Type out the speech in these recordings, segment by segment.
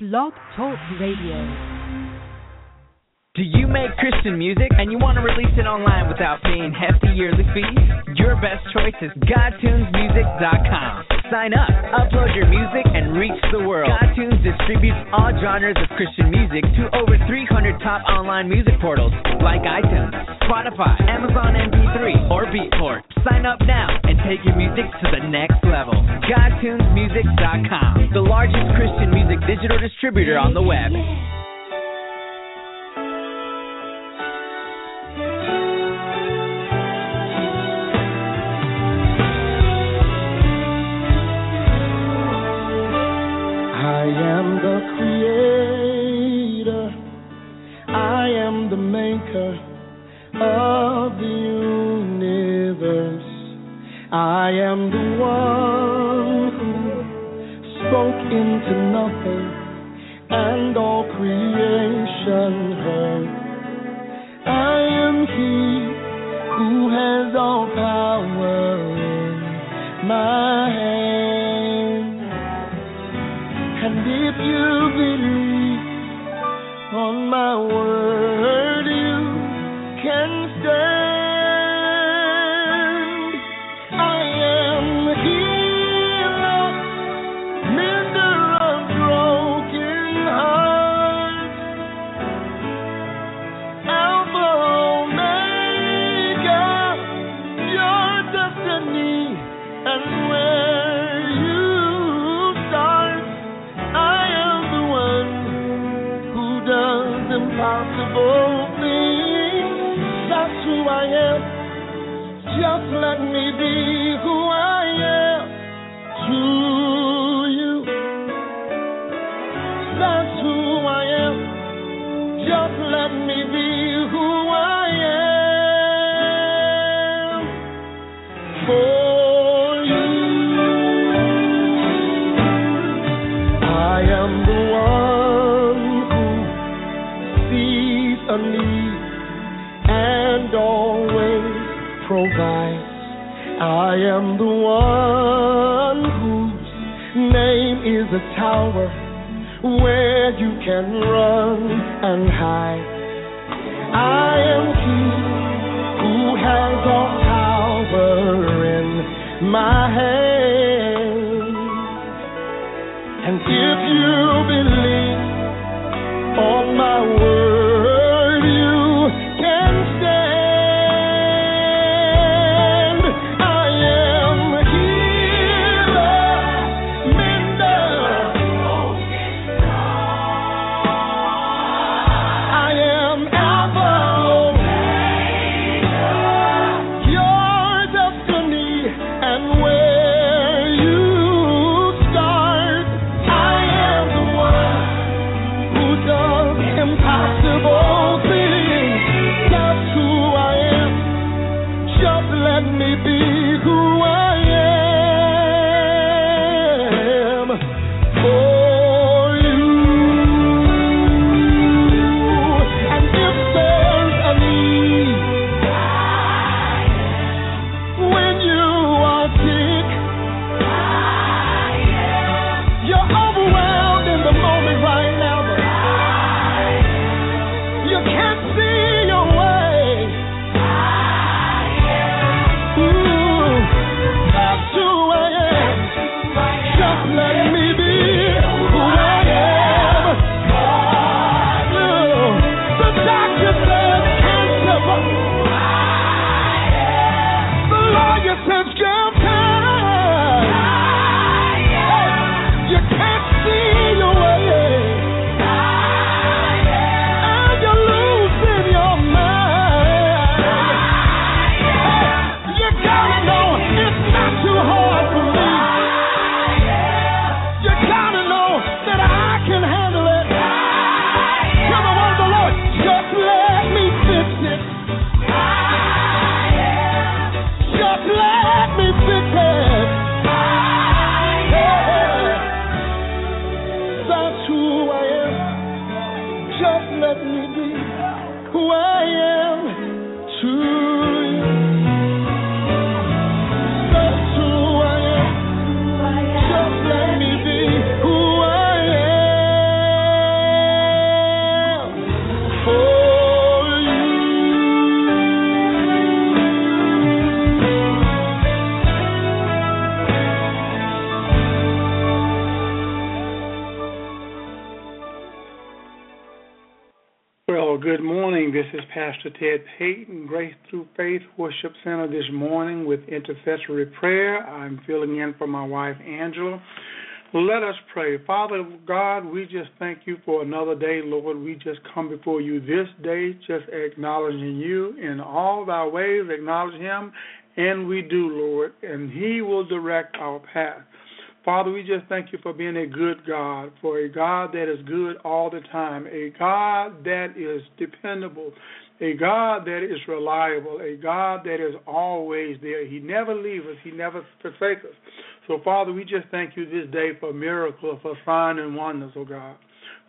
Blog Talk Radio. Do you make Christian music and you want to release it online without paying hefty yearly fees? Your best choice is GodTunesMusic.com. Sign up, upload your music, and reach the world. GodTunes distributes all genres of Christian music to over 300 top online music portals like iTunes. Spotify, Amazon MP3, or Beatport. Sign up now and take your music to the next level. GodTunesMusic.com, the largest Christian music digital distributor on the web. I am the one who spoke into nothing, and all creation my world. Pastor Ted Payton, Grace Through Faith Worship Center this morning with intercessory prayer. I'm filling in for my wife, Angela. Let us pray. Father God, we just thank you for another day, Lord. We just come before you this day, just acknowledging you in all thy ways, acknowledge him, and we do, Lord, and he will direct our path. Father, we just thank you for being a good God, for a God that is good all the time, a God that is dependable, a God that is reliable, a God that is always there. He never leaves us, He never forsakes us. So, Father, we just thank you this day for miracles, for signs and wonders, oh God.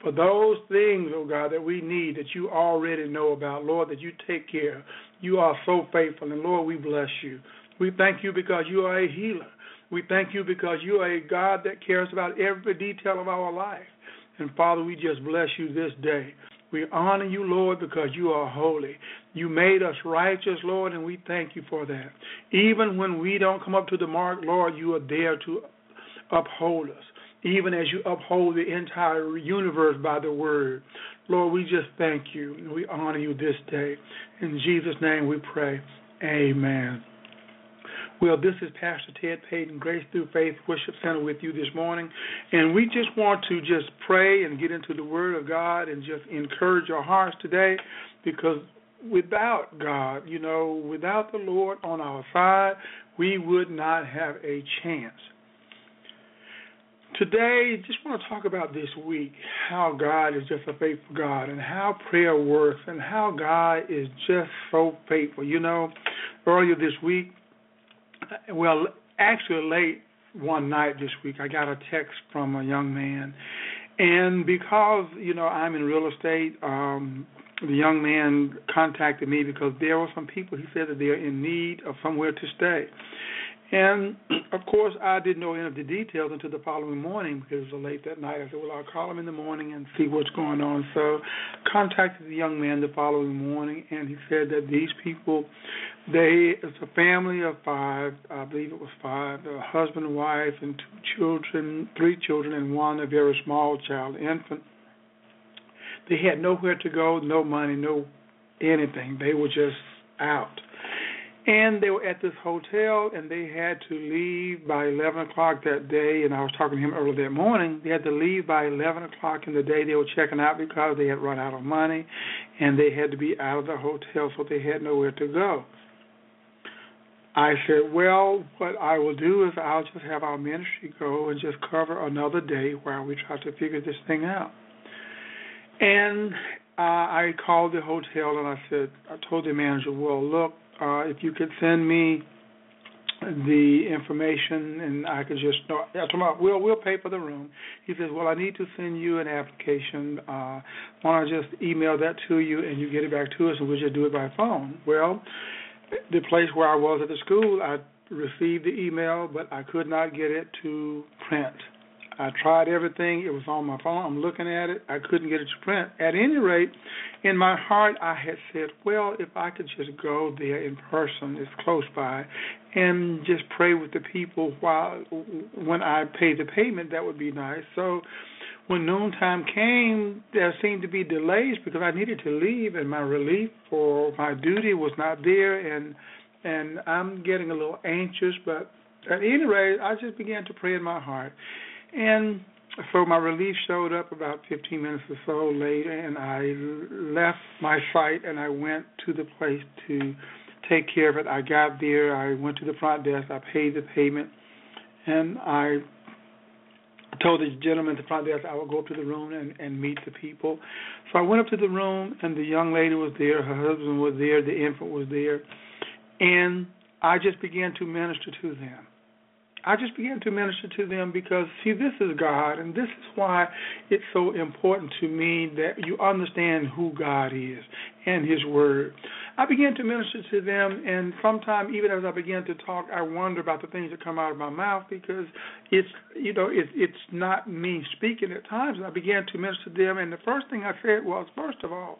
For those things, oh God, that we need that you already know about, Lord, that you take care. You are so faithful, and Lord, we bless you. We thank you because you are a healer. We thank you because you are a God that cares about every detail of our life. And Father, we just bless you this day. We honor you, Lord, because you are holy. You made us righteous, Lord, and we thank you for that. Even when we don't come up to the mark, Lord, you are there to uphold us, even as you uphold the entire universe by the word. Lord, we just thank you we honor you this day. In Jesus' name we pray. Amen. Well, this is Pastor Ted Payton, Grace Through Faith Worship Center with you this morning. And we just want to just pray and get into the Word of God and just encourage our hearts today because without God, you know, without the Lord on our side, we would not have a chance. Today, just want to talk about this week how God is just a faithful God and how prayer works and how God is just so faithful. You know, earlier this week, well, actually late one night this week, I got a text from a young man, and because you know I'm in real estate, um, the young man contacted me because there were some people. He said that they're in need of somewhere to stay, and of course, I didn't know any of the details until the following morning because it was late that night. I said, "Well, I'll call him in the morning and see what's going on." So, contacted the young man the following morning, and he said that these people, they it's a family of five. I believe it was five: a husband, wife, and two children, three children, and one a very small child, infant. They had nowhere to go, no money, no anything. They were just out and they were at this hotel, and they had to leave by 11 o'clock that day. And I was talking to him early that morning. They had to leave by 11 o'clock in the day. They were checking out because they had run out of money, and they had to be out of the hotel, so they had nowhere to go. I said, well, what I will do is I'll just have our ministry go and just cover another day while we try to figure this thing out. And uh, I called the hotel and I said, I told the manager, well, look, uh, if you could send me the information and I could just no I told him we'll we'll pay for the room. He says, Well I need to send you an application. Uh why don't I just email that to you and you get it back to us and we'll just do it by phone. Well, the place where I was at the school I received the email but I could not get it to print. I tried everything. It was on my phone. I'm looking at it. I couldn't get it to print. At any rate, in my heart, I had said, well, if I could just go there in person, it's close by, and just pray with the people while when I pay the payment, that would be nice. So when noontime came, there seemed to be delays because I needed to leave, and my relief for my duty was not there, and and I'm getting a little anxious. But at any rate, I just began to pray in my heart. And so my relief showed up about 15 minutes or so later, and I left my site and I went to the place to take care of it. I got there, I went to the front desk, I paid the payment, and I told the gentleman at the front desk I would go up to the room and, and meet the people. So I went up to the room, and the young lady was there, her husband was there, the infant was there, and I just began to minister to them. I just began to minister to them because, see, this is God, and this is why it's so important to me that you understand who God is and His Word. I began to minister to them, and sometimes, even as I began to talk, I wonder about the things that come out of my mouth because it's, you know, it, it's not me speaking at times. I began to minister to them, and the first thing I said was, first of all,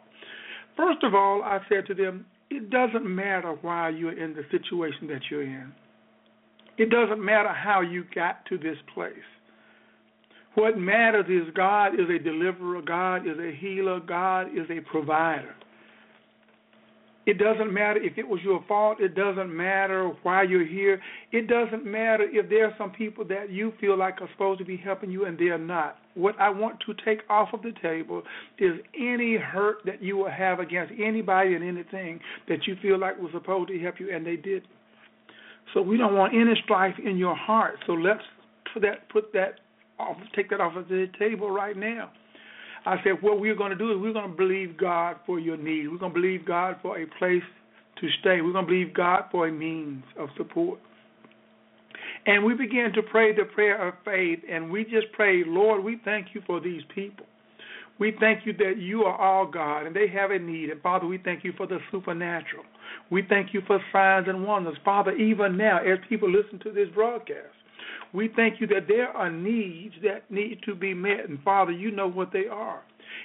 first of all, I said to them, it doesn't matter why you're in the situation that you're in it doesn't matter how you got to this place. What matters is God is a deliverer, God is a healer, God is a provider. It doesn't matter if it was your fault. It doesn't matter why you're here. It doesn't matter if there are some people that you feel like are supposed to be helping you and they're not. What I want to take off of the table is any hurt that you will have against anybody and anything that you feel like was supposed to help you and they didn't. So we don't want any strife in your heart. So let's put that put that off, take that off of the table right now. I said, what we're going to do is we're going to believe God for your need. We're going to believe God for a place to stay. We're going to believe God for a means of support. And we began to pray the prayer of faith, and we just prayed, Lord, we thank you for these people. We thank you that you are all God and they have a need. And Father, we thank you for the supernatural. We thank you for signs and wonders. Father, even now, as people listen to this broadcast, we thank you that there are needs that need to be met. And Father, you know what they are.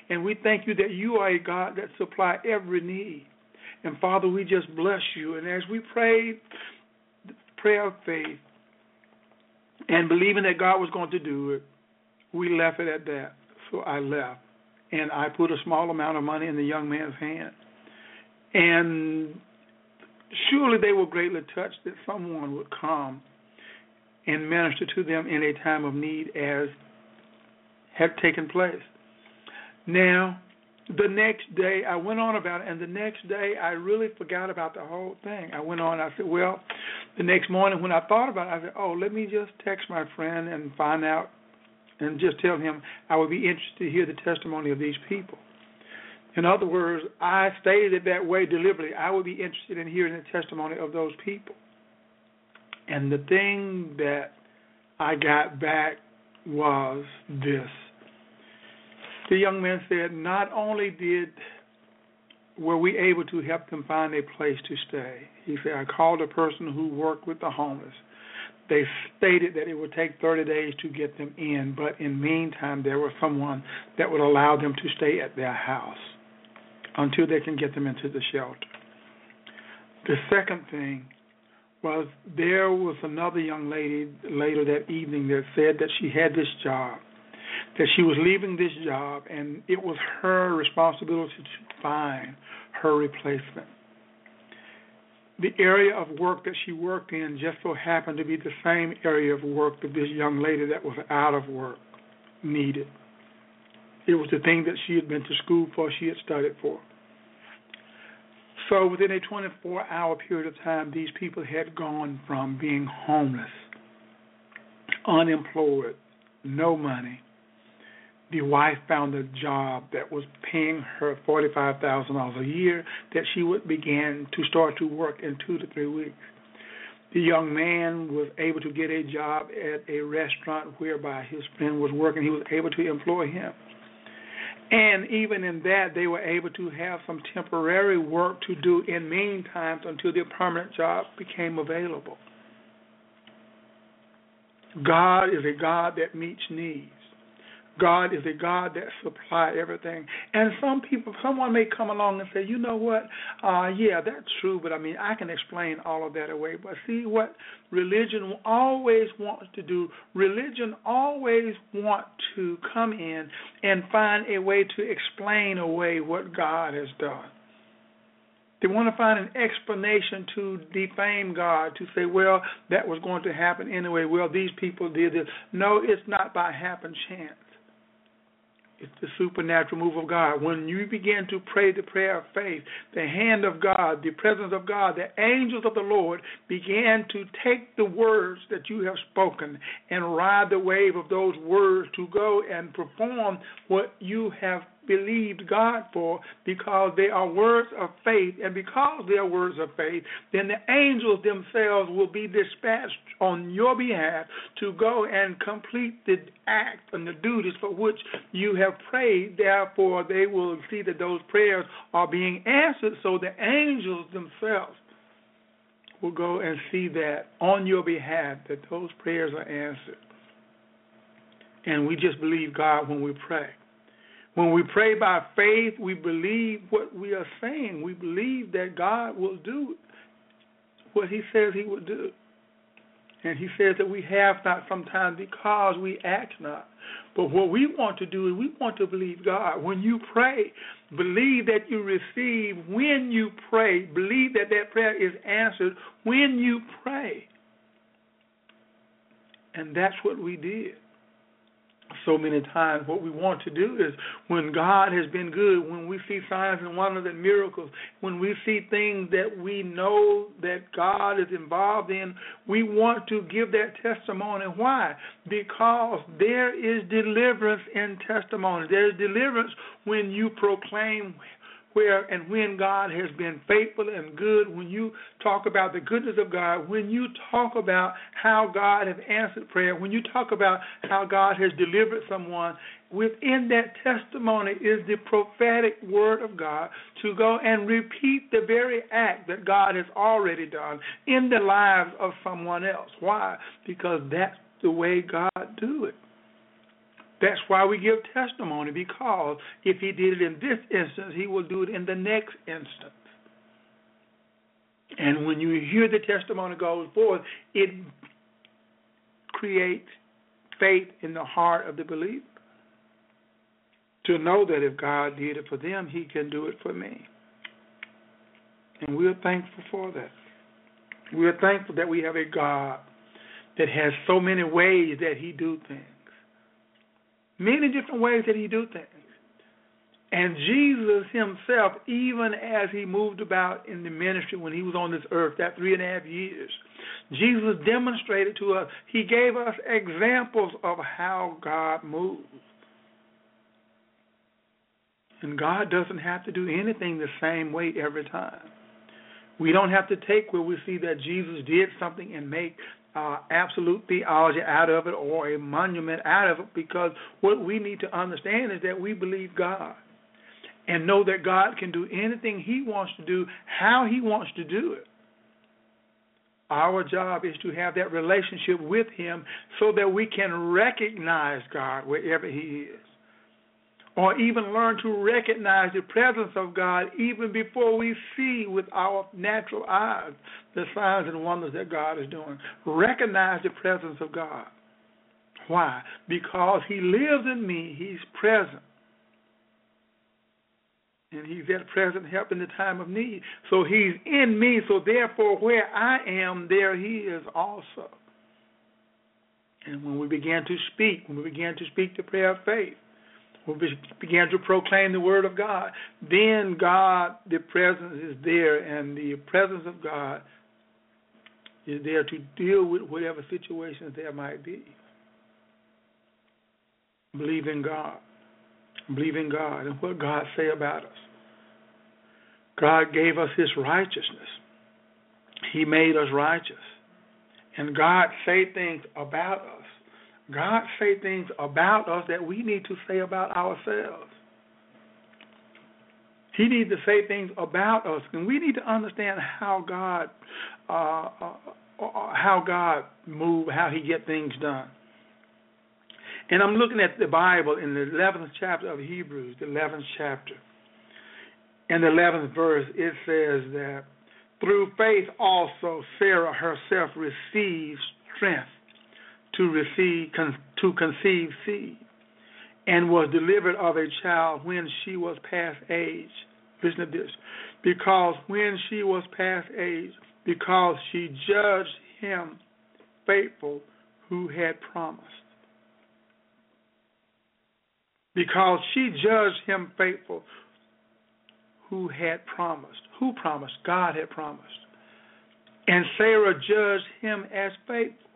And we thank you that you are a God that supply every need. And Father, we just bless you. And as we prayed the prayer of faith and believing that God was going to do it, we left it at that. So I left. And I put a small amount of money in the young man's hand. And surely they were greatly touched that someone would come and minister to them in a time of need as had taken place. Now, the next day I went on about it, and the next day I really forgot about the whole thing. I went on. I said, well, the next morning when I thought about it, I said, oh, let me just text my friend and find out, and just tell him I would be interested to hear the testimony of these people. In other words, I stated it that way deliberately. I would be interested in hearing the testimony of those people. And the thing that I got back was this. The young man said, not only did were we able to help them find a place to stay. He said, I called a person who worked with the homeless. They stated that it would take 30 days to get them in, but in the meantime, there was someone that would allow them to stay at their house until they can get them into the shelter. The second thing was there was another young lady later that evening that said that she had this job, that she was leaving this job, and it was her responsibility to find her replacement. The area of work that she worked in just so happened to be the same area of work that this young lady that was out of work needed. It was the thing that she had been to school for, she had studied for. So within a 24 hour period of time, these people had gone from being homeless, unemployed, no money. The wife found a job that was paying her $45,000 a year that she would begin to start to work in two to three weeks. The young man was able to get a job at a restaurant whereby his friend was working. He was able to employ him. And even in that, they were able to have some temporary work to do in meantime until their permanent job became available. God is a God that meets needs. God is a God that supplies everything. And some people, someone may come along and say, you know what? Uh, yeah, that's true, but I mean, I can explain all of that away. But see what religion always wants to do? Religion always wants to come in and find a way to explain away what God has done. They want to find an explanation to defame God, to say, well, that was going to happen anyway. Well, these people did this. No, it's not by happen chance. It's the supernatural move of God. When you begin to pray the prayer of faith, the hand of God, the presence of God, the angels of the Lord began to take the words that you have spoken and ride the wave of those words to go and perform what you have believed God for because they are words of faith. And because they are words of faith, then the angels themselves will be dispatched on your behalf to go and complete the act and the duties for which you have prayed. Therefore, they will see that those prayers are being answered. So the angels themselves will go and see that on your behalf that those prayers are answered. And we just believe God when we pray. When we pray by faith, we believe what we are saying. We believe that God will do what He says He will do. And he says that we have not sometimes because we act not. But what we want to do is we want to believe God. When you pray, believe that you receive when you pray. Believe that that prayer is answered when you pray. And that's what we did so many times what we want to do is when God has been good, when we see signs and wonders and miracles, when we see things that we know that God is involved in, we want to give that testimony. Why? Because there is deliverance in testimony. There is deliverance when you proclaim where and when God has been faithful and good, when you talk about the goodness of God, when you talk about how God has answered prayer, when you talk about how God has delivered someone, within that testimony is the prophetic word of God to go and repeat the very act that God has already done in the lives of someone else. Why? Because that's the way God do it. That's why we give testimony, because if he did it in this instance, he will do it in the next instance. And when you hear the testimony goes forth, it creates faith in the heart of the believer to know that if God did it for them, he can do it for me. And we're thankful for that. We're thankful that we have a God that has so many ways that he do things many different ways that he do things. And Jesus himself, even as he moved about in the ministry when he was on this earth, that three and a half years, Jesus demonstrated to us, he gave us examples of how God moves. And God doesn't have to do anything the same way every time. We don't have to take where we see that Jesus did something and make uh, absolute theology out of it or a monument out of it because what we need to understand is that we believe God and know that God can do anything He wants to do, how He wants to do it. Our job is to have that relationship with Him so that we can recognize God wherever He is or even learn to recognize the presence of God even before we see with our natural eyes the signs and wonders that God is doing. Recognize the presence of God. Why? Because He lives in me, He's present. And He's at present help in the time of need. So He's in me, so therefore, where I am, there He is also. And when we began to speak, when we began to speak the prayer of faith, began to proclaim the word of God, then God, the presence is there, and the presence of God is there to deal with whatever situations there might be. Believe in God. Believe in God and what God say about us. God gave us his righteousness. He made us righteous. And God say things about us God say things about us that we need to say about ourselves. He needs to say things about us, and we need to understand how God, uh, uh, uh, how God move, how He get things done. And I'm looking at the Bible in the 11th chapter of Hebrews, the 11th chapter, and the 11th verse. It says that through faith also Sarah herself received strength to receive to conceive seed, and was delivered of a child when she was past age. Listen to this, because when she was past age, because she judged him faithful who had promised. Because she judged him faithful who had promised. Who promised? God had promised. And Sarah judged him as faithful.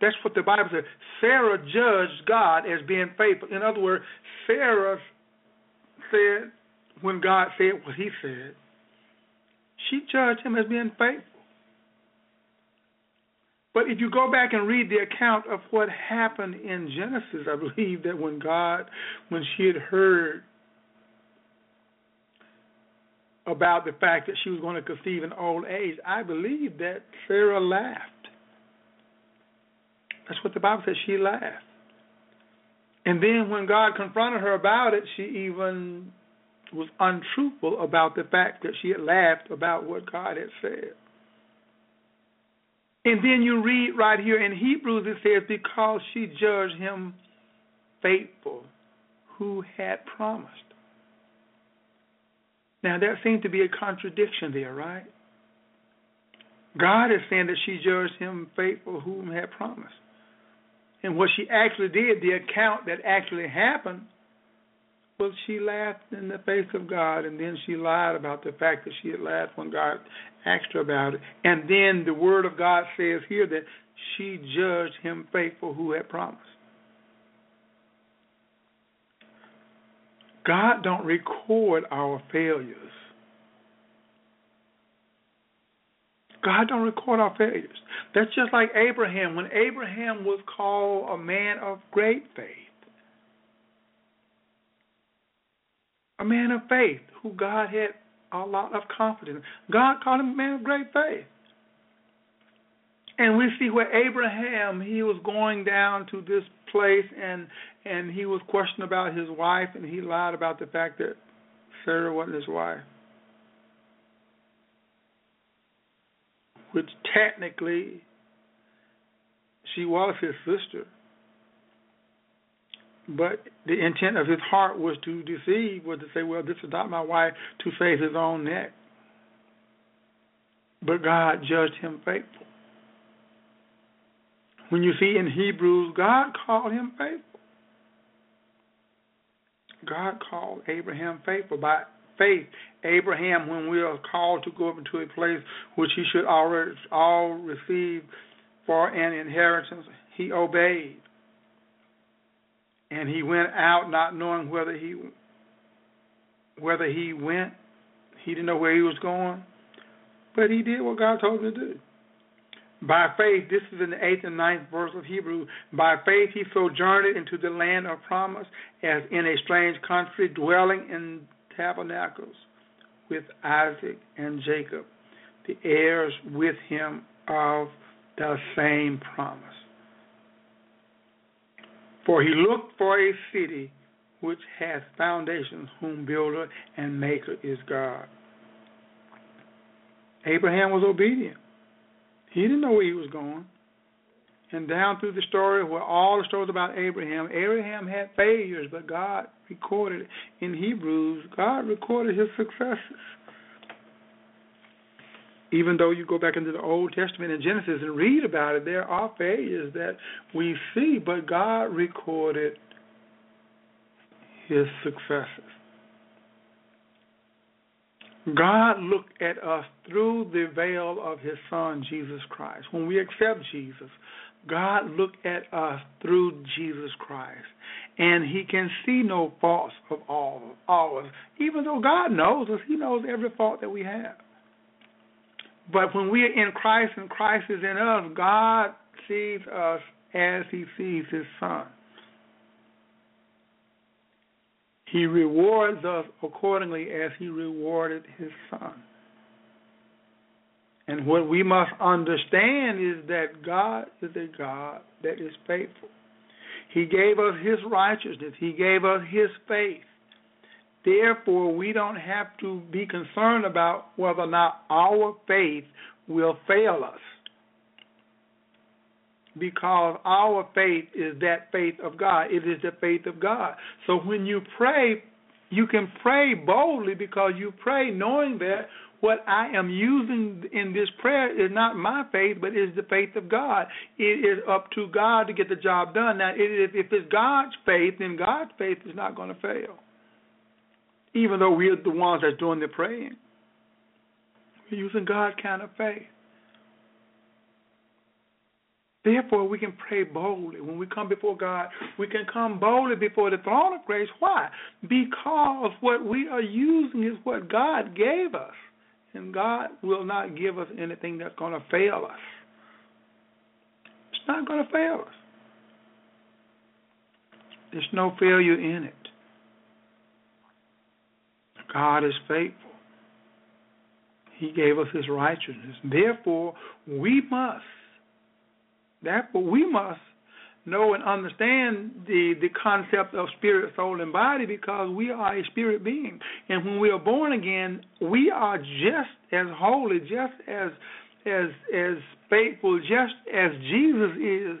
That's what the Bible says. Sarah judged God as being faithful. In other words, Sarah said, when God said what he said, she judged him as being faithful. But if you go back and read the account of what happened in Genesis, I believe that when God, when she had heard about the fact that she was going to conceive in old age, I believe that Sarah laughed. That's what the Bible says. She laughed. And then when God confronted her about it, she even was untruthful about the fact that she had laughed about what God had said. And then you read right here in Hebrews, it says, because she judged him faithful who had promised. Now, there seems to be a contradiction there, right? God is saying that she judged him faithful whom had promised. And what she actually did, the account that actually happened, was she laughed in the face of God, and then she lied about the fact that she had laughed when God asked her about it. And then the Word of God says here that she judged him faithful who had promised. God don't record our failures. God don't record our failures. That's just like Abraham. When Abraham was called a man of great faith, a man of faith who God had a lot of confidence. God called him a man of great faith. And we see where Abraham he was going down to this place and and he was questioned about his wife and he lied about the fact that Sarah wasn't his wife. Which technically she was his sister. But the intent of his heart was to deceive, was to say, Well, this is not my wife to save his own neck. But God judged him faithful. When you see in Hebrews, God called him faithful. God called Abraham faithful. By faith, Abraham, when we are called to go up into a place which he should already all receive for an inheritance, he obeyed. And he went out not knowing whether he whether he went. He didn't know where he was going. But he did what God told him to do. By faith, this is in the eighth and ninth verse of Hebrew. By faith, he sojourned into the land of promise, as in a strange country, dwelling in tabernacles with Isaac and Jacob, the heirs with him of the same promise. For he looked for a city which hath foundations, whom builder and maker is God. Abraham was obedient. He didn't know where he was going. And down through the story, where all the stories about Abraham, Abraham had failures, but God recorded in Hebrews, God recorded his successes. Even though you go back into the Old Testament in Genesis and read about it, there are failures that we see, but God recorded his successes. God looked at us through the veil of his son, Jesus Christ. When we accept Jesus, God looked at us through Jesus Christ. And he can see no faults of all of us. Even though God knows us, he knows every fault that we have. But when we are in Christ and Christ is in us, God sees us as he sees his son. He rewards us accordingly as he rewarded his son. And what we must understand is that God is a God that is faithful. He gave us his righteousness, he gave us his faith. Therefore, we don't have to be concerned about whether or not our faith will fail us because our faith is that faith of God. It is the faith of God. So when you pray, you can pray boldly because you pray knowing that what I am using in this prayer is not my faith, but is the faith of God. It is up to God to get the job done. Now, if it's God's faith, then God's faith is not going to fail. Even though we're the ones that's doing the praying, we're using God's kind of faith. Therefore, we can pray boldly. When we come before God, we can come boldly before the throne of grace. Why? Because what we are using is what God gave us. And God will not give us anything that's going to fail us. It's not going to fail us. There's no failure in it. God is faithful. He gave us His righteousness. Therefore, we must Therefore, we must know and understand the the concept of spirit, soul, and body because we are a spirit being, and when we are born again, we are just as holy, just as as as faithful just as Jesus is.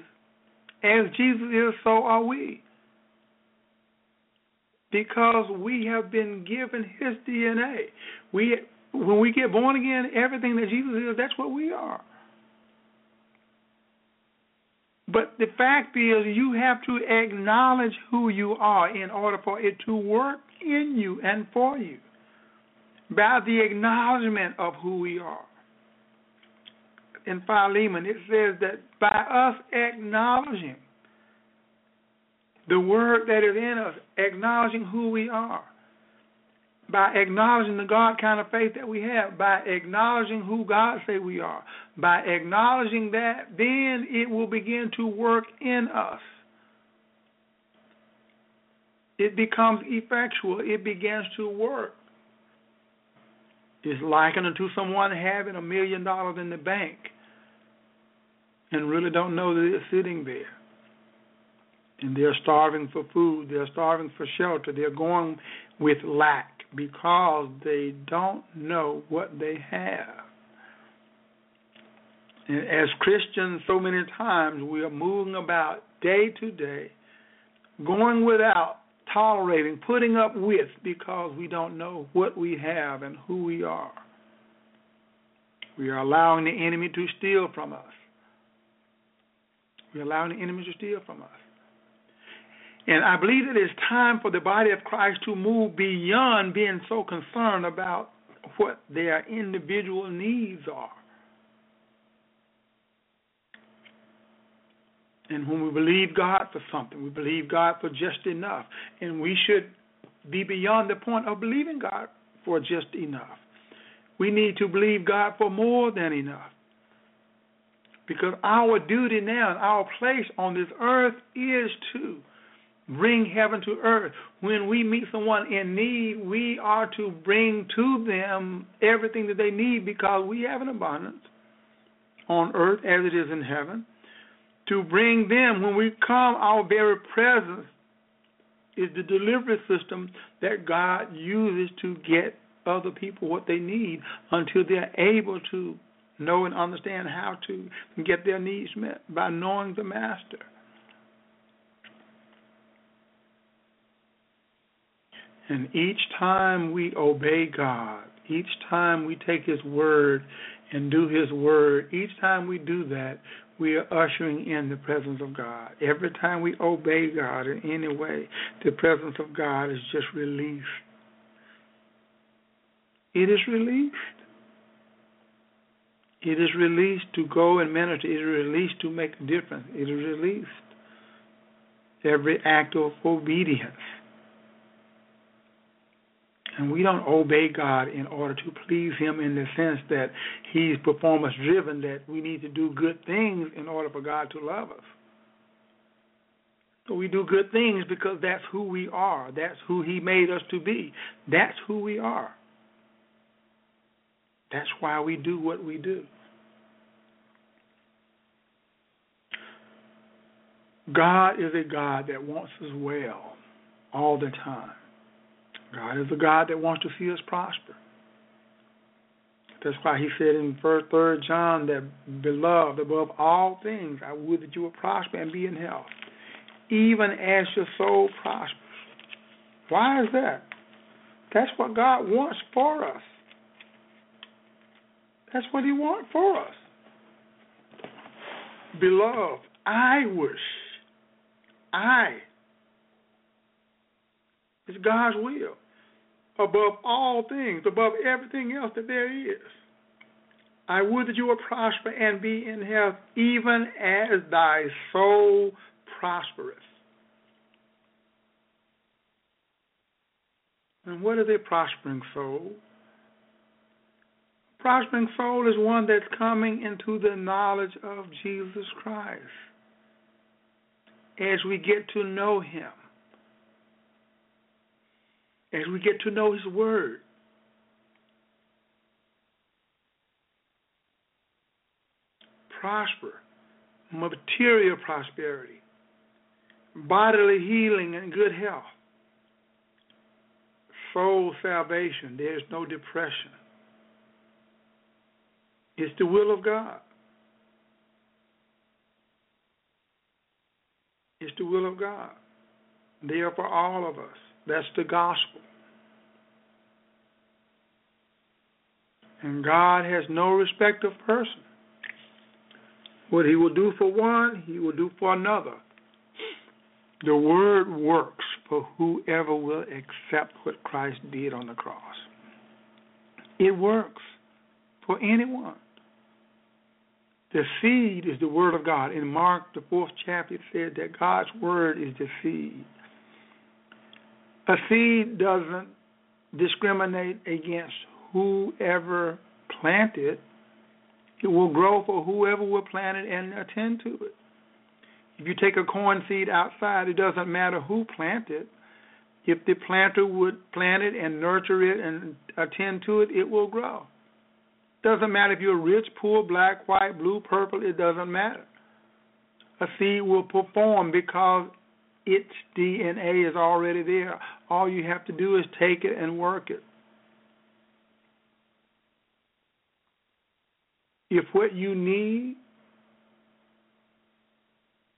As Jesus is, so are we. Because we have been given his DNA. We when we get born again, everything that Jesus is, that's what we are. But the fact is, you have to acknowledge who you are in order for it to work in you and for you. By the acknowledgement of who we are. In Philemon, it says that by us acknowledging the word that is in us, acknowledging who we are, by acknowledging the God kind of faith that we have, by acknowledging who God say we are, by acknowledging that, then it will begin to work in us. It becomes effectual. It begins to work. It's likened unto someone having a million dollars in the bank and really don't know that it's sitting there. And they're starving for food, they're starving for shelter, they're going with lack because they don't know what they have. And as Christians, so many times we are moving about day to day, going without, tolerating, putting up with, because we don't know what we have and who we are. We are allowing the enemy to steal from us. We're allowing the enemy to steal from us. And I believe it is time for the body of Christ to move beyond being so concerned about what their individual needs are. And when we believe God for something, we believe God for just enough. And we should be beyond the point of believing God for just enough. We need to believe God for more than enough. Because our duty now and our place on this earth is to bring heaven to earth. When we meet someone in need, we are to bring to them everything that they need because we have an abundance on earth as it is in heaven. To bring them, when we come, our very presence is the delivery system that God uses to get other people what they need until they're able to know and understand how to get their needs met by knowing the Master. And each time we obey God, each time we take His word and do His word, each time we do that, we are ushering in the presence of God. Every time we obey God in any way, the presence of God is just released. It is released. It is released to go and minister. It is released to make a difference. It is released. Every act of obedience and we don't obey God in order to please Him in the sense that He's performance driven, that we need to do good things in order for God to love us. We do good things because that's who we are. That's who He made us to be. That's who we are. That's why we do what we do. God is a God that wants us well all the time. God is a God that wants to see us prosper. That's why he said in first third John that beloved above all things I would that you would prosper and be in health, even as your soul prospers. Why is that? That's what God wants for us. That's what he wants for us. Beloved, I wish I it's God's will above all things, above everything else that there is. I would that you would prosper and be in health, even as thy soul prospereth. And what is a prospering soul? Prospering soul is one that's coming into the knowledge of Jesus Christ. As we get to know him, as we get to know His Word. Prosper, material prosperity, bodily healing and good health, soul salvation. There's no depression. It's the will of God. It's the will of God. There for all of us. That's the gospel. And God has no respect of person. What he will do for one, he will do for another. The word works for whoever will accept what Christ did on the cross. It works for anyone. The seed is the word of God. In Mark, the fourth chapter, it said that God's word is the seed. A seed doesn't discriminate against whoever planted. It It will grow for whoever will plant it and attend to it. If you take a corn seed outside, it doesn't matter who planted. It. If the planter would plant it and nurture it and attend to it, it will grow. Doesn't matter if you're rich, poor, black, white, blue, purple, it doesn't matter. A seed will perform because its DNA is already there. All you have to do is take it and work it. If what you need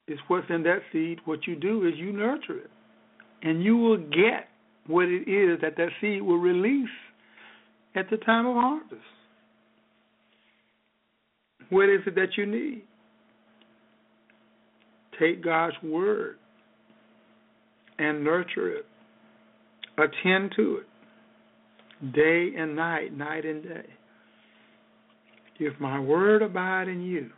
is what's in that seed, what you do is you nurture it. And you will get what it is that that seed will release at the time of harvest. What is it that you need? Take God's word and nurture it. Attend to it day and night, night and day. If my word abide in you,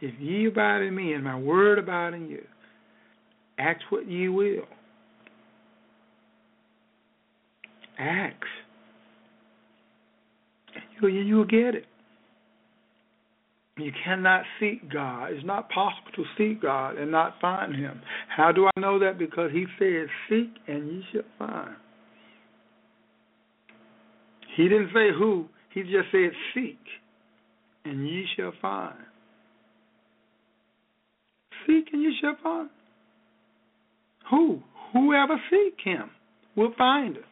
if ye abide in me and my word abide in you, act what ye will. Act. You'll, you'll get it. You cannot seek God. It's not possible to seek God and not find Him. How do I know that? Because He said, Seek and ye shall find. He didn't say who, He just said, Seek and ye shall find. Seek and ye shall find. Who? Whoever seek Him will find it.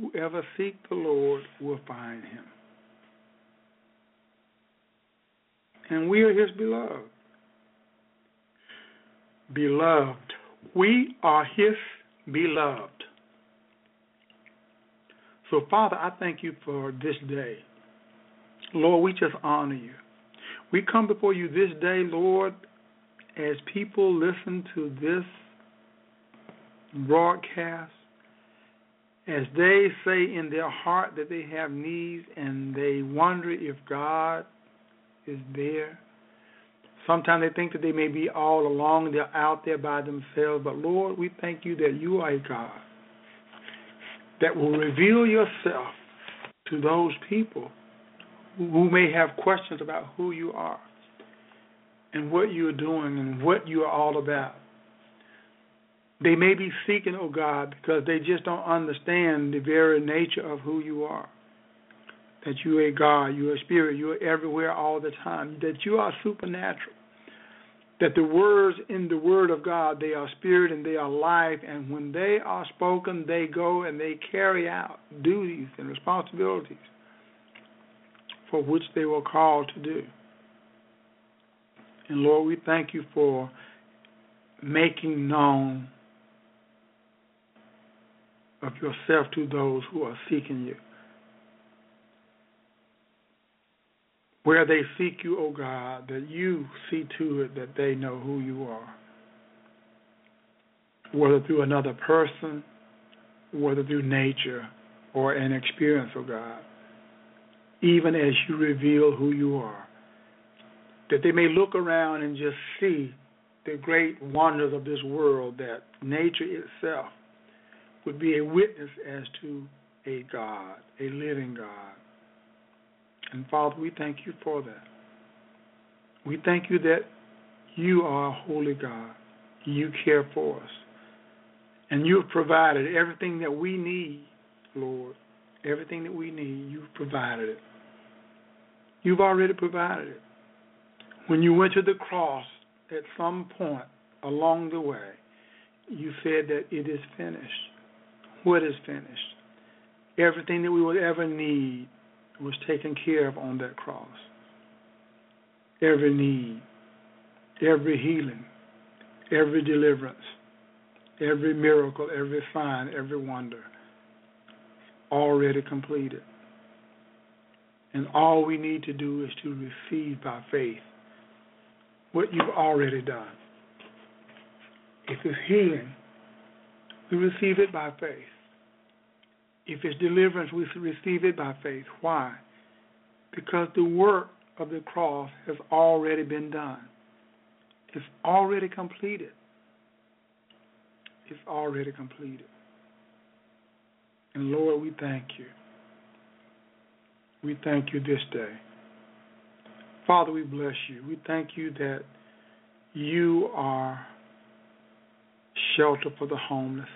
Whoever seek the Lord will find Him. And we are his beloved. Beloved. We are his beloved. So, Father, I thank you for this day. Lord, we just honor you. We come before you this day, Lord, as people listen to this broadcast, as they say in their heart that they have needs and they wonder if God is there. Sometimes they think that they may be all alone, they're out there by themselves. But Lord, we thank you that you are a God that will reveal yourself to those people who may have questions about who you are and what you are doing and what you are all about. They may be seeking, oh God, because they just don't understand the very nature of who you are that you are God, you are spirit, you are everywhere all the time, that you are supernatural. That the words in the Word of God, they are spirit and they are life, and when they are spoken, they go and they carry out duties and responsibilities for which they were called to do. And Lord, we thank you for making known of yourself to those who are seeking you. Where they seek you, O oh God, that you see to it that they know who you are. Whether through another person, whether through nature or an experience, O oh God. Even as you reveal who you are. That they may look around and just see the great wonders of this world, that nature itself would be a witness as to a God, a living God and Father, we thank you for that. We thank you that you are a holy God. You care for us. And you've provided everything that we need, Lord. Everything that we need, you've provided it. You've already provided it. When you went to the cross at some point along the way, you said that it is finished. What is finished? Everything that we will ever need was taken care of on that cross. Every need, every healing, every deliverance, every miracle, every sign, every wonder already completed. And all we need to do is to receive by faith what you've already done. If it's healing, we receive it by faith. If it's deliverance, we receive it by faith. Why? Because the work of the cross has already been done. It's already completed. It's already completed. And Lord, we thank you. We thank you this day. Father, we bless you. We thank you that you are shelter for the homeless.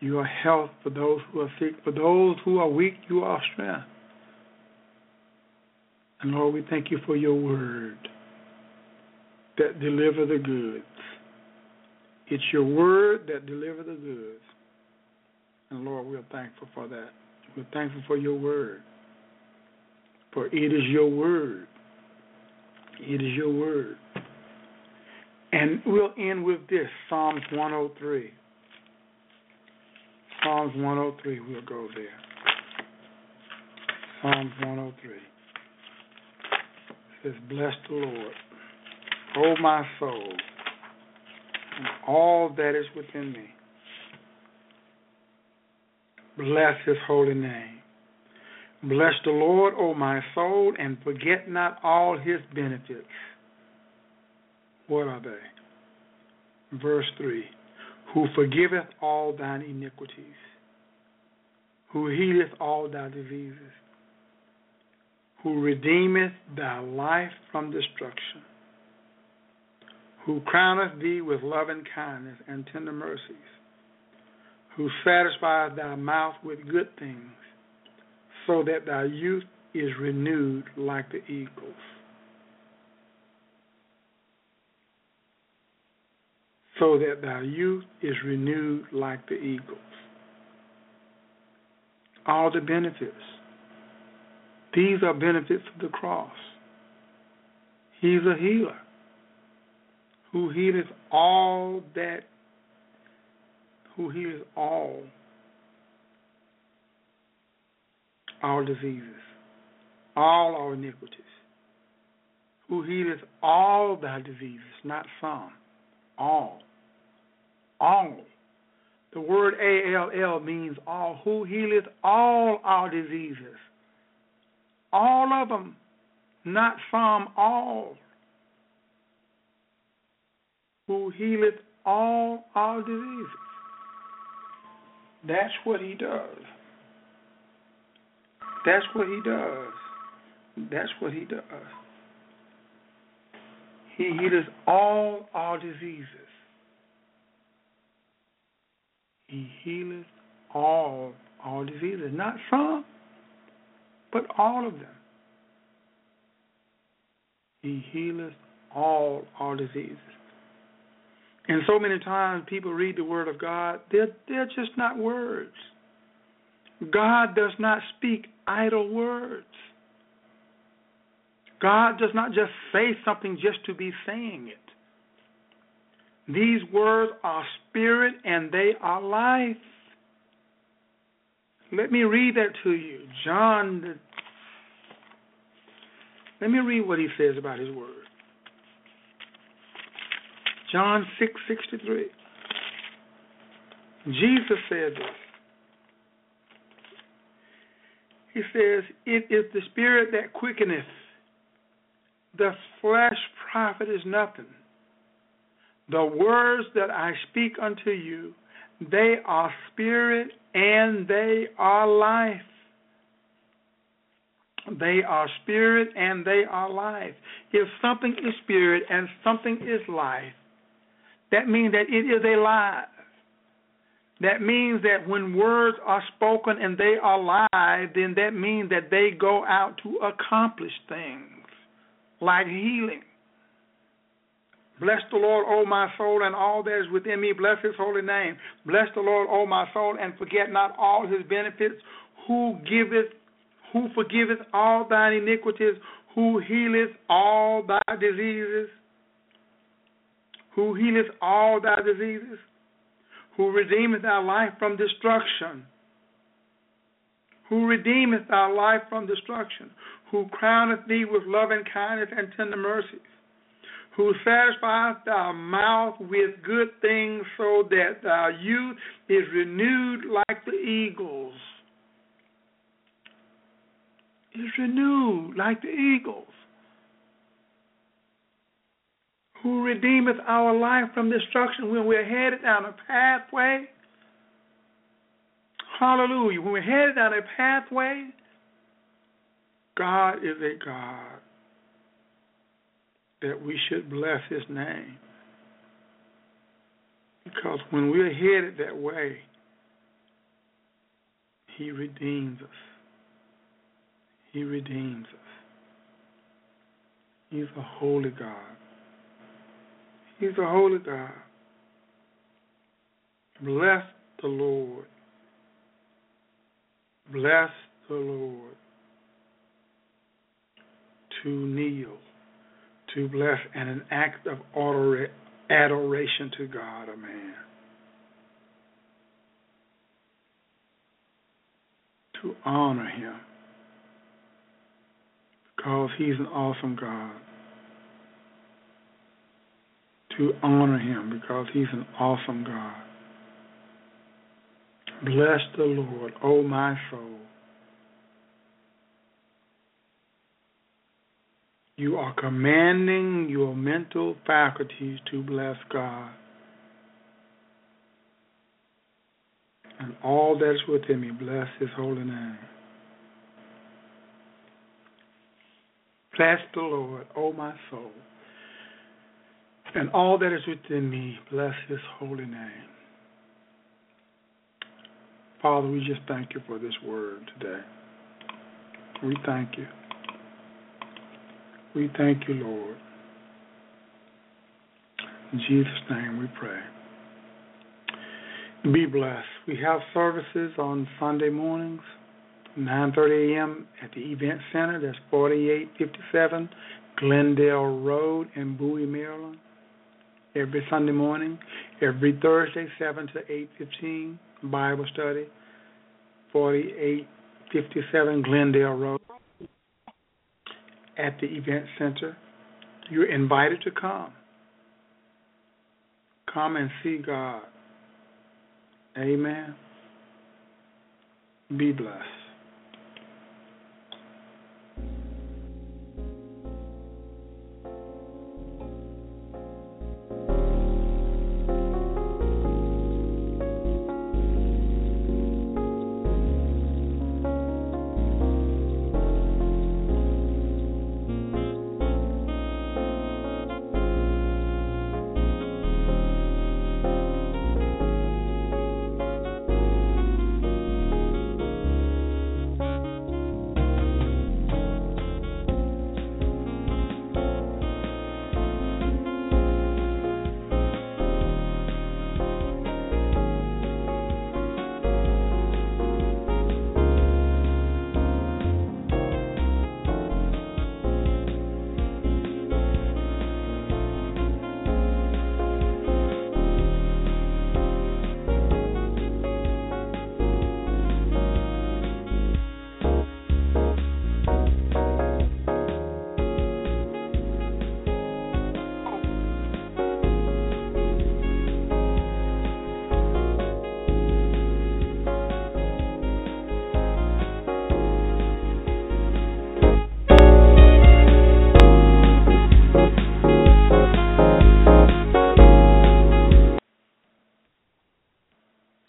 You are health for those who are sick. For those who are weak, you are strength. And Lord, we thank you for your word that deliver the goods. It's your word that deliver the goods. And Lord, we're thankful for that. We're thankful for your word. For it is your word. It is your word. And we'll end with this Psalms 103. Psalms 103, we'll go there. Psalms 103. It says, Bless the Lord, O my soul, and all that is within me. Bless his holy name. Bless the Lord, O my soul, and forget not all his benefits. What are they? Verse 3 Who forgiveth all thine iniquities, who healeth all thy diseases, who redeemeth thy life from destruction, who crowneth thee with loving kindness and tender mercies, who satisfieth thy mouth with good things so that thy youth is renewed like the eagles. So that thy youth is renewed like the eagles. All the benefits. These are benefits of the cross. He's a healer who healeth all that, who healeth all our diseases, all our iniquities, who healeth all thy diseases, not some, all. All. The word A L L means all, who healeth all our diseases. All of them, not some, all. Who healeth all our diseases. That's what he does. That's what he does. That's what he does. He heals all our diseases. He healeth all our diseases. Not some, but all of them. He healeth all our diseases. And so many times people read the Word of God, they're, they're just not words. God does not speak idle words. God does not just say something just to be saying it. These words are spirit and they are life. Let me read that to you. John, let me read what he says about his word. John 6 63. Jesus said this. He says, It is the spirit that quickeneth, the flesh profit is nothing. The words that I speak unto you, they are spirit and they are life. They are spirit and they are life. If something is spirit and something is life, that means that it is alive. That means that when words are spoken and they are live, then that means that they go out to accomplish things like healing. Bless the Lord, O my soul, and all that is within me. Bless his holy name. Bless the Lord, O my soul, and forget not all his benefits, who giveth, who forgiveth all thine iniquities, who healeth all thy diseases, who healeth all thy diseases, who redeemeth thy life from destruction, who redeemeth thy life from destruction, who crowneth thee with loving kindness and tender mercies, who satisfies thy mouth with good things so that thy youth is renewed like the eagles. Is renewed like the eagles. Who redeemeth our life from destruction when we're headed down a pathway. Hallelujah. When we're headed down a pathway, God is a God that we should bless his name. Because when we're headed that way, he redeems us. He redeems us. He's a holy God. He's a holy God. Bless the Lord. Bless the Lord. To kneel, to bless, and an act of adoration to God, a man. To honor him because he's an awesome God. To honor him because he's an awesome God. Bless the Lord, O oh my soul. You are commanding your mental faculties to bless God. And all that is within me, bless his holy name. Bless the Lord, O oh my soul, and all that is within me, bless his holy name. Father, we just thank you for this word today. We thank you. We thank you, Lord. In Jesus' name we pray. Be blessed. We have services on Sunday mornings. 9:30 a.m. at the Event Center. That's 4857 Glendale Road in Bowie, Maryland. Every Sunday morning, every Thursday 7 to 8:15 Bible study. 4857 Glendale Road at the Event Center. You're invited to come. Come and see God. Amen. Be blessed.